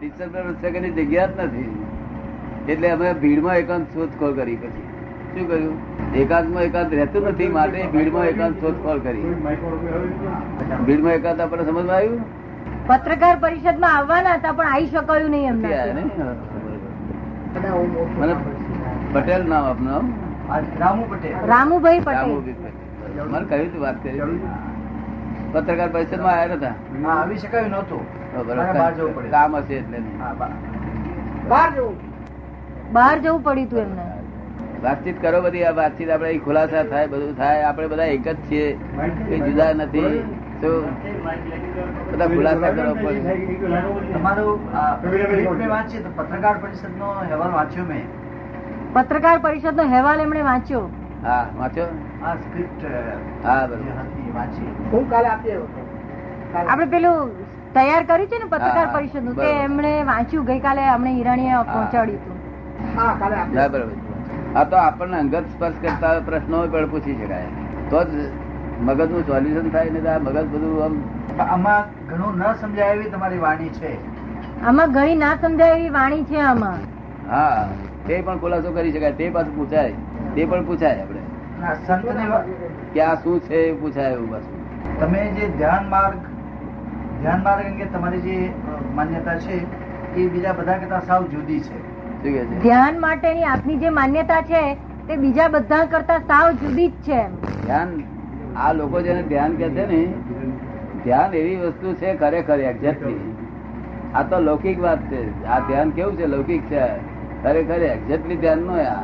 Teacher પર જગ્યા જ નથી. એટલે અમે ભીડમાં એકાંત શોધખોળ કરી પછી. શું કર્યું એકાંતમાં એકાંત રહેતું નથી માટે ભીડમાં એકાંત શોધખોળ કરી. ભીડમાં એકાંત આપણને સમજમાં આવ્યું? પત્રકાર પરિષદમાં આવવાના હતા પણ આવી શકાયું નહીં એમને. મને પટેલ નામ આપનું રામુ પટેલ. રામુભાઈ પટેલ રામુભાઈ પટેલ. મને કહ્યું તું વાત કરી પત્રકાર પરિષદમાં આવ્યા નતા? આવી શકાયું નહોતું. બહાર જવું કામ હશે એટલે બહાર જવું. બહાર જવું પડ્યું હતું એમને. વાતચીત કરો બધી આ વાતચીત આપણે ખુલાસા થાય બધું થાય. આપણે બધા એક જ છીએ. એ જુદા નથી. તો બધા ખુલાસા કરો મેં પત્રકાર પરિષદનો અહેવાલ વાંચ્યો મેં. પત્રકાર પરિષદનો અહેવાલ એમણે વાંચ્યો. હા આ સ્ક્રિપ્ટ આપણે પેલું તૈયાર કર્યું છે ને પત્રકાર પરિષદનું તે એમણે વાંચ્યું ગઈકાલે અમને ઈરાણીએ પહોંચાડ્યું હતું. હા બરોબર. આ તો આપણને અંગત સ્પર્શ કરતા પ્રશ્નો પણ પૂછી શકાય. તો જ મગજનું સોલ્યુશન થાય ને આ મગજ બધું આમ આમાં ઘણું ન સમજાય એવી તમારી વાણી છે. આમાં ઘણી ના સમજાય એવી વાણી છે આમાં. હા તે પણ ખુલાસો કરી શકાય. તે પાછું પૂછાય. તે પણ પૂછાય આપણે. કે આ શું છે એ પૂછાય એવું બસ. તમે જે ધ્યાન માર્ગ ધ્યાન માર્ગ અંગે તમારી જે માન્યતા છે એ બીજા બધા કરતા સાવ જુદી છે. ધ્યાન માટેની આપની જે માન્યતા છે તે બીજા બધા કરતા સાવ જુદી જ છે ધ્યાન આ લોકો જેને ધ્યાન કે છે ને ધ્યાન એવી વસ્તુ છે ખરેખર એક્ઝેક્ટલી આ તો લૌકિક વાત છે. આ ધ્યાન કેવું છે? લૌકિક છે. ખરેખર એક્ઝેક્ટલી ધ્યાન નો આ.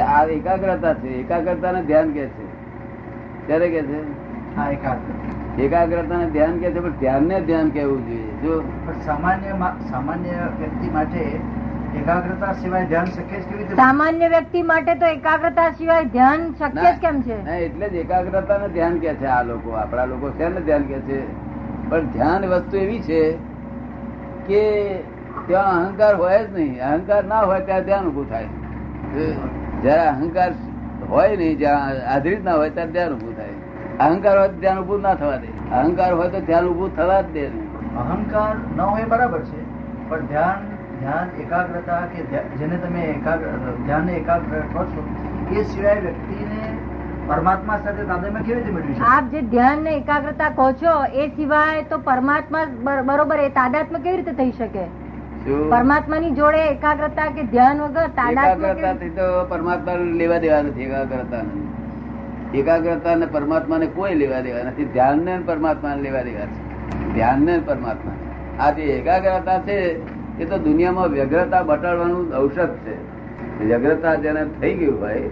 આ એકાગ્રતા છે એકાગ્રતા ને ધ્યાન કે છે? ત્યારે કે છે? એકાગ્રતા ને ધ્યાન કે છે પણ ધ્યાન ને ધ્યાન કેવું જોઈએ? જો પણ સામાન્ય સામાન્ય વ્યક્તિ માટે એકાગ્રતા સિવાય ધ્યાન શક્ય કેવી રીતે સામાન્ય વ્યક્તિ માટે તો એકાગ્રતા સિવાય ધ્યાન શક્ય કેમ છે? એટલે જ એકાગ્રતા ને ધ્યાન કે છે આ લોકો આપણા લોકો છે ને ધ્યાન કે છે? પણ ધ્યાન વસ્તુ એવી છે કે ત્યાં અહંકાર હોય જ નહીં. અહંકાર ના હોય ત્યાં ધ્યાન ઉભું થાય. જયારે અહંકાર હોય નહીં જ્યાં આધરિત ના હોય ત્યારે ધ્યાન ઉભું થાય. અહંકાર હોય તો ધ્યાન ઉભું ના થવા દે. અહંકાર હોય તો ધ્યાન ઉભું થવા જ દે નહીં. અહંકાર ન હોય બરાબર છે પણ ધ્યાન ધ્યાન એકાગ્રતા કે જેને તમે એકાગ્ર ધ્યાન એકાગ્ર કહો છો એ સિવાય વ્યક્તિને પરમાત્મા સાથે તાદાત્મ્ય કેવી રીતે મેળવી આપ જે ધ્યાન ને એકાગ્રતા કહો છો એ સિવાય તો પરમાત્મા બર- બરોબર એ તાદાત્મ્ય કેવી રીતે થઈ શકે? પરમાત્માની જોડે એકાગ્રતા કે ધ્યાન વગર એકાગ્રતા તો પરમાત્મા લેવા દેવા નથી એકાગ્રતા એકાગ્રતા ને પરમાત્મા ને કોઈ લેવા દેવા નથી ધ્યાન ને પરમાત્મા લેવા દેવા છે. ધ્યાન ને પરમાત્મા આ જે એકાગ્રતા છે એ તો દુનિયામાં વ્યગ્રતા બટાડવાનું ઔષધ છે. વ્યગ્રતા જેને થઈ ગયું હોય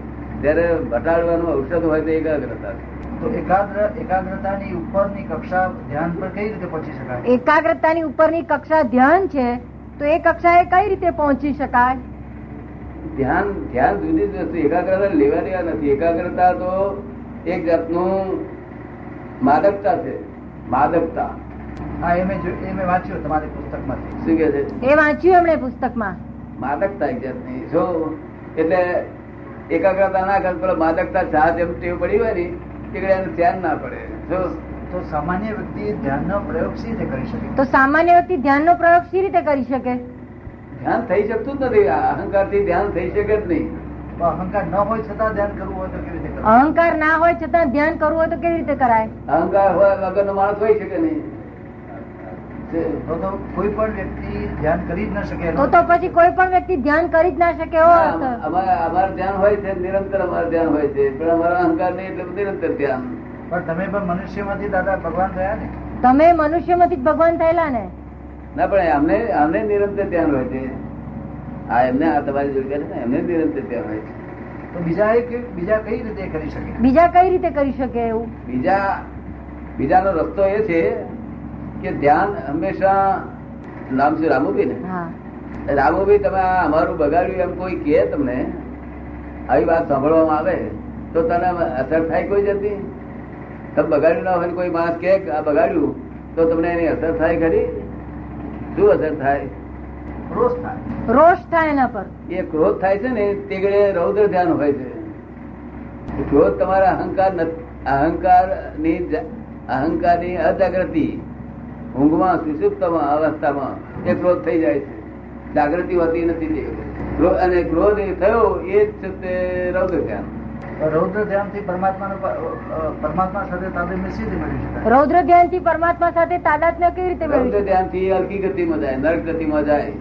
ત્યારે બટાડવાનું ઔષધ હોય તો એકાગ્રતા છે. તો એકાગ્ર એકાગ્રતાની ઉપરની કક્ષા ધ્યાન પર કઈ રીતે પહોંચી શકાય? એકાગ્રતાની ઉપરની કક્ષા ધ્યાન છે તો એ કક્ષાએ કઈ રીતે પહોંચી શકાય? ધ્યાન ધ્યાન જુદી જ વસ્તુ એકાગ્રતા લેવા દેવા નથી. એકાગ્રતા તો એક જાતનું માદકતા છે. માદકતા. હા એ મેં જો- એ મેં વાંચ્યું તમારી પુસ્તકમાં શું કે છે? એ વાંચ્યું એમણે પુસ્તકમાં? માદકતા એક જાતની. જો એટલે એકાગ્રતા ના કરે પેલો માદકતા ચા જેમ ટેવ પડી હોય ને કે એને ધ્યાન ના પડે. જો તો સામાન્ય વ્યક્તિ ધ્યાનનો પ્રયોગ સી રીતે કરી શકે? તો સામાન્ય વ્યક્તિ ધ્યાનનો પ્રયોગ સી રીતે કરી શકે? ધ્યાન થઈ શકતું જ નથી. અહંકારથી ધ્યાન થઈ શકે જ નહીં. અહંકાર ના હોય છતાં ધ્યાન કરવું હોય તો કેવી રીતે કરાય? અહંકાર ના હોય છતાં ધ્યાન કરવું હોય તો કેવી રીતે કરાય? અહંકાર હોય વગરનો માણસ હોય શકે નહીં. તો તો કોઈ પણ વ્યક્તિ ધ્યાન કરી જ ન શકે તો તો પછી કોઈ પણ વ્યક્તિ ધ્યાન કરી જ ના શકે અમારે ધ્યાન હોય છે નિરંતર અમારે ધ્યાન હોય છે. પણ અમારા અહંકાર નહીં એટલે નિરંતર ધ્યાન. પણ તમે પણ મનુષ્યમાંથી દાદા ભગવાન થયા ને? તમે મનુષ્યમાંથી ભગવાન થયેલા ને? ના પણ અમને અમને નિરંતર ધ્યાન હોય છે. આ એમને આ તમારી જોડે છે ને એમને નિરંતર ધ્યાન હોય છે. તો બીજા એક બીજા કઈ રીતે કરી શકે? બીજા કઈ રીતે કરી શકે એવું? બીજા બીજાનો રસ્તો એ છે કે ધ્યાન હંમેશા નામ છે રામુભાઈ ને? રામુભાઈ તમે અમારું બગાડ્યું એમ કોઈ કહે તમને આવી વાત સાંભળવામાં આવે તો તને અસર થાય કોઈ જતી તમે બગાડ્યું ના હોય કોઈ માણસ કે આ બગાડ્યું તો તમને એની અસર થાય ખરી? શું અસર થાય? રોષ થાય. રોષ થાય એના પર. એ ક્રોધ થાય છે ને તે રૌદ્ર ધ્યાન હોય છે. ક્રોધ તમારા અહંકાર અહંકારની અહંકારની અજાગૃતિ ઊંઘમાં સુષુપ્તમાં અવસ્થામાં એ ક્રોધ થઈ જાય છે. જાગૃતિ હોતી નથી અને ક્રોધ થયો એ જ છે તે રૌદ્ર ધ્યાન. રૌદ્ર ધ્યાનથી પરમાત્માનો પરમાત્મા સાથે તાદાત્મ્ય સી રીતે રૌદ્ર ધ્યાનથી પરમાત્મા સાથે તાદાત્મ્ય કેવી રીતે રૌદ્ર ધ્યાનથી હલકી ગતિમાં જાય નર્ક ગતિમાં જાય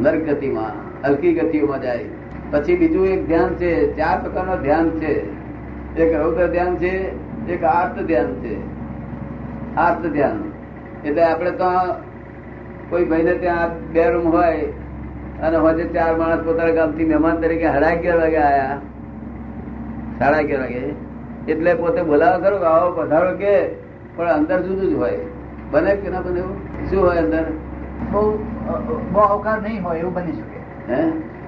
નર્ક ગતિમાં હલકી જાય. પછી બીજું એક ધ્યાન છે ચાર પ્રકારનું ધ્યાન છે. એક રૌદ્ર ધ્યાન છે એક આર્ત ધ્યાન છે. આર્ત ધ્યાન. એટલે આપણે તો કોઈ ભાઈને ત્યાં બે રૂમ હોય અને વચ્ચે ચાર માણસ પોતાના ગામથી મહેમાન તરીકે હડાઈ ગયા વાગે આયા. સાડા અગિયાર વાગે એટલે પોતે બોલાવો કરો કે આવો પધારો કે પણ અંદર જુદું જ હોય. બને કે ના બને એવું? શું હોય અંદર? બહુ બહુ અવકાર નહીં હોય એવું બની શકે. હે?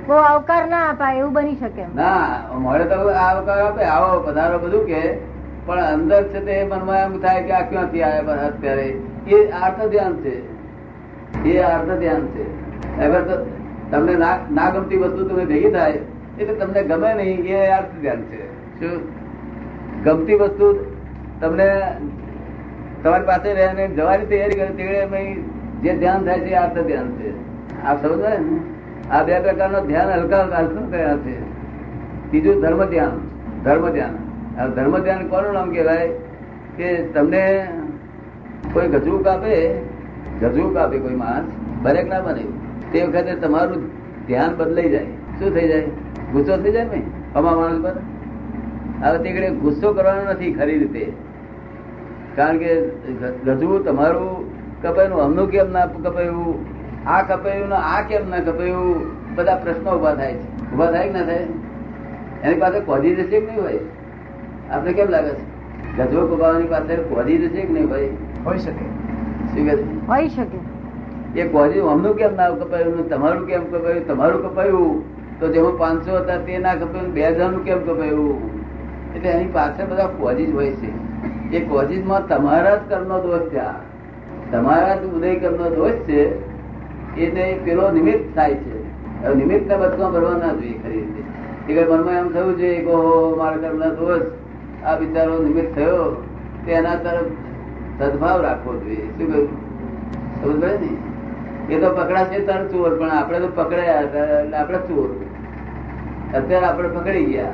બહુ અવકાર ના અપાય એવું બની શકે ના મળે તો આ વખત આપે આવો પધારો બધું કે પણ અંદર છે તે મનમાં એમ થાય કે આ ક્યાંથી આવ્યા પણ અત્યારે? એ આર્થ ધ્યાન છે. એ આર્થ ધ્યાન છે. હવે તો તમને ના ના ગમતી વસ્તુ તમે ભેગી થાય એટલે તમને ગમે નહીં એ આર્થ ધ્યાન છે. શું? ગમતી વસ્તુ તમને તમારી પાસે રહીને જવાની તૈયારી કરે તે જે ધ્યાન થાય છે આર્થ ધ્યાન છે. આ સમજાય ને? આ બે પ્રકારનો ધ્યાન હલકા હલકા કયા છે? ત્રીજું ધર્મ ધ્યાન. ધર્મ ધ્યાન. આ ધર્મ ધ્યાન કોનું નામ કહેવાય? કે તમને કોઈ ગજવું કાપે ગજવું કાપે કોઈ માણસ બરેક ના બને. તે વખતે તમારું ધ્યાન બદલાઈ જાય. શું થઈ જાય? ગુસ્સો થઈ જાય ને અમા માણસ પર? હવે તે ગુસ્સો કરવાનો નથી ખરી રીતે. કારણ કે ગજવું તમારું કપાયું અમનું કેમ ના કપાયું? આ કપાયું ને આ કેમ ના કપાયું? બધા પ્રશ્નો ઊભા થાય છે. ઊભા થાય કે ના થાય? એની પાસે કોજી જશે કે નહીં હોય? આપણે કેમ લાગે છે? ગજવો કપાવવાની પાસે કોજી જશે કે નહીં ભાઈ હોઈ શકે? હોઈ શકે. એ કોજી અમનું કેમ ના કપાયું તમારું કેમ કપાયું? તમારું કપાયું તો જેમાં પાંચસો હતા તે ના કપાયું બે હજારનું કેમ કપાયું? એટલે એની પાછળ બધા કોજીજ હોય છે. એ કોજીજમાં તમારા જ કર્મનો દોષ ત્યાં તમારા જ ઉદય કર્મનો દોષ છે. એને પેલો નિમિત્ત થાય છે. નિમિત્ત ને બચકા ભરવા ના જોઈએ ખરી રીતે. એ મનમાં એમ થયું છે, કે ઓહો, મારા કર્મનો દોષ, આ બિચારો નિમિત્ત થયો. તેના તરફ સદભાવ રાખવો જોઈએ. શું કહ્યું? સમજ ને? એ તો પકડાશે તર ચોર, પણ આપણે તો પકડાયા એટલે આપણે ચોર. અત્યારે આપણે પકડી ગયા.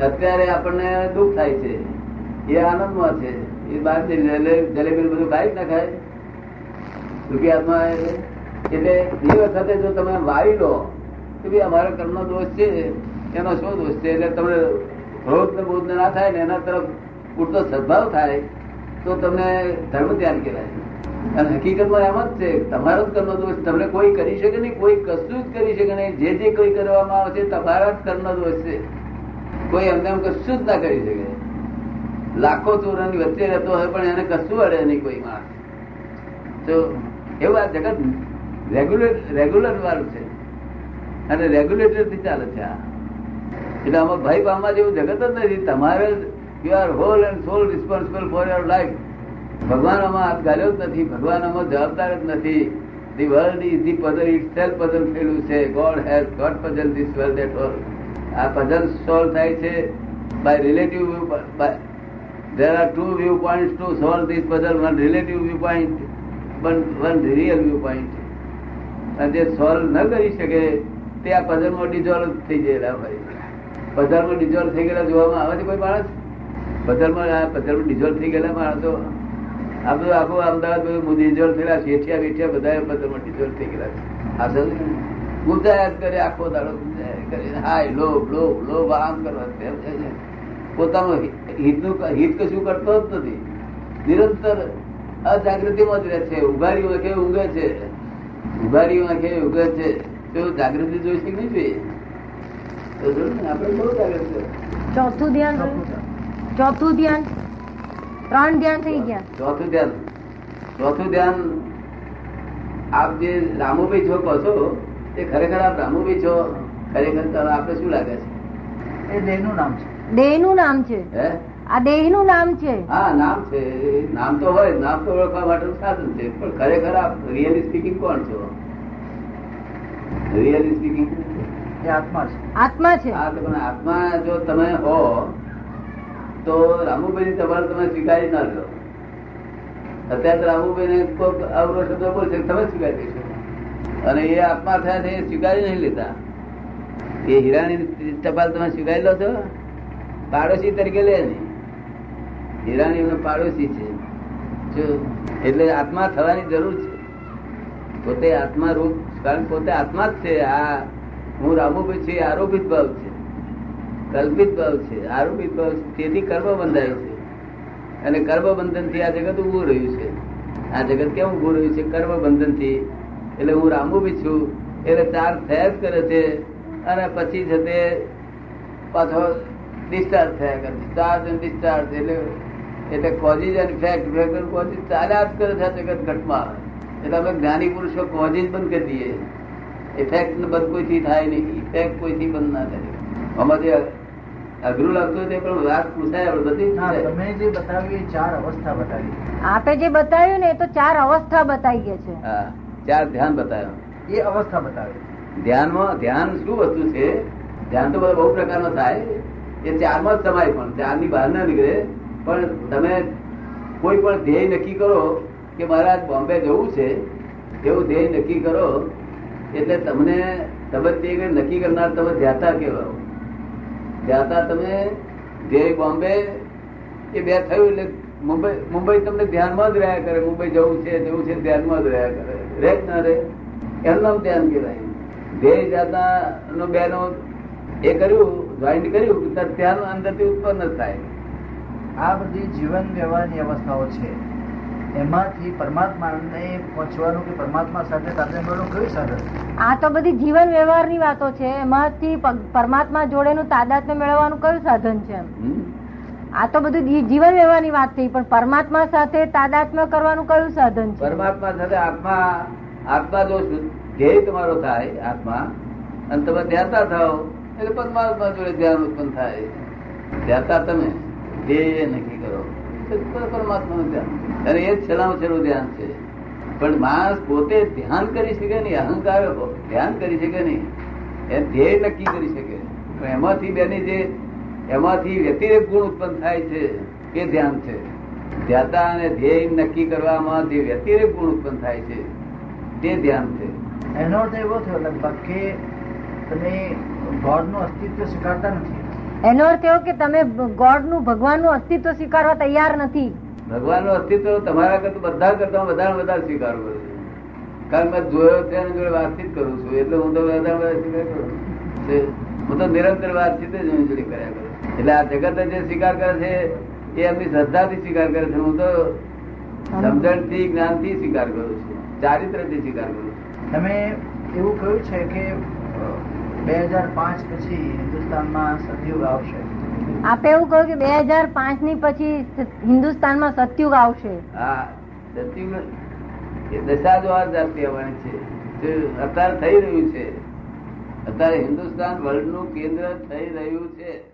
અત્યારે આપણને દુઃખ થાય છે, એ આનંદમાં છે, એ બાર જલેબી બધું ખાઈ ના ખાય. સુખી આત્મા એટલે એ વખતે જો તમે વારી લો કે ભાઈ અમારા કર્મનો દોષ છે, એનો શું દોષ છે? એટલે તમને ક્રોધ ને બોધ ને થાય ને એના તરફ પૂરતો સદભાવ થાય, તો તમને ધર્મ ધ્યાન કહેવાય. અને હકીકતમાં એમ જ છે, તમારો જ કર્મ દોષ તમને કોઈ કરી શકે નહીં, કોઈ કશું જ કરી શકે નહીં. જે જે કોઈ કરવામાં આવે છે, તમારા જ કર્મ દોષ છે. કોઈ એમને કશું જ ના કરી શકે. લાખો ચોરોની વચ્ચે રહેતો હોય પણ એને કશું અડે નહીં કોઈ માણસ. તો એવું આ જગત રેગ્યુલેટ રેગ્યુલર વાળું છે. અને રેગ્યુલેટરથી ચાલે છે આ. એટલે આમાં ભાઈ પામવા જેવું જગત જ નથી. તમારે you are whole and soul responsible for your life ભગવાન આમાં હાથ ગાલ્યો જ નથી. ભગવાન આમાં જવાબદાર જ નથી. The world is the puzzle itself puzzle થયેલું છે. God has got puzzle this world at all આ પઝલ સોલ્વ થાય છે by relative there are two are two viewpoints to solve this puzzle, one relative viewpoint one real viewpoint અને જે solve ન કરી શકે, તે આ પઝલમાં ડિઝોલ્વ થઈ ગયેલા હોય. puzzle માં ડિઝોલ્વ થઈ ગયેલા જોવામાં આવે છે કોઈ માણસ? puzzle આ puzzle માં ડિઝોલ્વ થઈ ગયેલા માણસો? આ બધું આખું અમદાવાદ બધું ડિઝોલ્વ થયેલા, શેઠિયા બેઠિયા બધા puzzle માં ડિઝોલ્વ થઈ ગયેલા છે. આ સમજ ને? કરે આખો દાડો. ગુંજાયા કરે હાય લોભ લોભ લોભ આમ કરવા. તેમ છે. ને. પોતાનું હિતનું હિત કશું કરતો જ નથી. નિરંતર અજાગૃતિમાં જ રહે છે. ઉઘારી વાંખે ઊંઘે છે. ઉઘારી વાંખે ઊંઘે છે. તો જાગૃતિ જોઈ કે નહીં જોઈએ આપણે બહુ જાગૃત ચોથું ધ્યાન. ચોથું ધ્યાન? ત્રણ ધ્યાન થઈ ગયા? ચોથું ધ્યાન. ચોથું ધ્યાન આપ જે રામુભાઈ છો કહો છો એ ખરેખર આપ રામુભાઈ છો? ખરેખર તો આપણે શું લાગે છે? એ દેહનું નામ છે. દેહનું નામ છે? આ દેહનું નામ છે? હા નામ છે. નામ તો હોય નામ તો ઓળખવા માટેનું સાધન છે. પણ ખરેખર આપ રિયલી સ્પીકિંગ કોણ છો? રિયલી સ્પીકિંગ આત્મા છે. આત્મા છે? હા તો પણ આત્મા જો તમે હો તો રામુભાઈ તમારે તમે સ્વીકારી ના લો. અત્યારે તો રામુભાઈ ને કોઈક અવરો શબ્દ બોલશે તમે સ્વીકારી દેશો. અને એ આત્મા થયા છે એ સ્વીકારી નહીં લેતા. એ હીરાની ટપાલ તમે સ્વીકારી લો છો? પાડોશી તરીકે લે નહીં હીરાની પાડોશી છે. જો, એટલે આત્મા થવાની જરૂર છે. પોતે આત્મા રૂપ, કારણ પોતે આત્મા જ છે. આ હું રામુભાઈ છું આરોપિત ભાવ છે. કલ્પિત ભાવ છે. આરોપિત ભાવ છે. તેથી કર્મ બંધાય છે. અને કર્મ બંધનથી આ જગત ઉભું રહ્યું છે. આ જગત કેમ ઉભું રહ્યું છે? કર્મ બંધનથી એટલે હું રામુભાઈ છું. એટલે ચાર થયા જ કરે છે. અને પછી છે તે પાછો ડિસ્ચાર્જ થયા કરે છે. ચાર્જ અને ડિસ્ચાર્જ એટલે એટલે કોઝિજ અને ફેક્ટ ઇફેક્ટ કોઝિજ ચાલ્યા જ કરે છે જગત ઘટમાં. એટલે અમે જ્ઞાની પુરુષો કોઝિજ બંધ કરી દઈએ. ઇફેક્ટ બંધ કોઈથી થાય નહીં. ઇફેક્ટ કોઈથી બંધ ના થાય. આમાં જે અઘરું લાગતું તે પણ વાત પૂછાય આપણે બધી તમે જે બતાવી એ ચાર અવસ્થા બતાવી. આપે જે બતાવ્યું ને એ તો ચાર અવસ્થા બતાવી ગયા છે. હા ચાર ધ્યાન બતાવ્યો. એ અવસ્થા બતાવી. ધ્યાનમાં ધ્યાન શું વસ્તુ છે? ધ્યાન તો બધા બહુ પ્રકારનો થાય. એ ચારમાં જ સમાય પણ, ચારની બહાર ના નીકળે. પણ તમે કોઈ પણ ધ્યેય નક્કી કરો કે મારે બોમ્બે જવું છે, એવું ધ્યેય નક્કી કરો, એટલે તમને તમે તે નક્કી કરનાર તમે ધ્યાતા કહેવાય ધ્યાતા તમે ધ્યેય બોમ્બે એ બે થયું એટલે મુંબઈ મુંબઈ તમને ધ્યાનમાં જ રહ્યા કરે. મુંબઈ જવું છે જવું છે, ધ્યાનમાં જ રહ્યા કરે. રહે જ ના રહે એનું નામ ધ્યાન કહેવાય. ધ્યેય જાતના નો બેનો એ કર્યું જોઈન્ટ કર્યું ત્યાંનું અંદરથી ઉત્પન્ન થાય. આ બધી જીવન વ્યવહારની અવસ્થાઓ છે. એમાંથી પરમાત્માને પહોંચવાનું કે પરમાત્મા સાથે સાથે કયું સાધન? આ તો બધી જીવન વ્યવહારની વાતો છે. એમાંથી પરમાત્મા જોડેનું તાદાત્મ્ય મેળવવાનું કયું સાધન છે આ તો બધું જીવન વ્યવહારની વાત થઈ પણ પરમાત્મા સાથે તાદાત્મ્ય કરવાનું કયું સાધન છે? પરમાત્મા સાથે આત્મા આત્મા જો ધ્યેય તમારો થાય, આત્મા. અને તમે ધ્યાતા થાવ એટલે પરમાત્મા જોડે ધ્યાન ઉત્પન્ન થાય. ધ્યાતા તમે, ધ્યેય નક્કી કરો. પરમાત્માનું ધ્યાન. અને એ છેલ્લામાં છેલ્લું ધ્યાન છે. પણ માણસ પોતે ધ્યાન કરી શકે નહીં, અહંકાર ધ્યાન કરી શકે નહીં. એ ધ્યેય નક્કી કરી શકે. પણ એમાંથી બેની જે, એમાંથી વ્યતિરેક ગુણ ઉત્પન્ન થાય છે, એ ધ્યાન છે. ધ્યાતા અને ધ્યેય નક્કી કરવામાં જે વ્યતિરેક ગુણ ઉત્પન્ન થાય છે, તે ધ્યાન છે. એનો અર્થ એવો થયો લગભગ કે તમે ગોડનું અસ્તિત્વ સ્વીકારતા નથી. એનો અર્થ એવો કે તમે ગોડનું ભગવાનનું અસ્તિત્વ સ્વીકારવા તૈયાર નથી. ભગવાનનું અસ્તિત્વ તમારા કરતા બધા કરતા વધારે વધારે સ્વીકાર કરું છું. કારણ મેં જોયો ત્યાં જોડે વાતચીત કરું છું એટલે હું તો વધારે વધારે સ્વીકાર કરું હું તો નિરંતર વાતચીત જ હું જોડે કર્યા કરું એટલે આ જગત જે સ્વીકાર કરે છે એ એમની શ્રદ્ધાથી સ્વીકાર કરે છે. હું તો સમજણથી જ્ઞાનથી સ્વીકાર કરું છું. ચારિત્રથી સ્વીકાર કરું છું. તમે એવું કહ્યું છે કે બે હજાર પાંચ પછી હિન્દુસ્તાનમાં સતયુગ આવશે. આપે એવું કહ્યું કે બે હજાર પાંચની પછી હિન્દુસ્તાનમાં સતયુગ આવશે. હા સત્યુગ એ દશા દ્વાર જાતિ આવવાની છે. અત્યારે થઈ રહ્યું છે. અત્યારે હિન્દુસ્તાન વર્લ્ડનું કેન્દ્ર થઈ રહ્યું છે.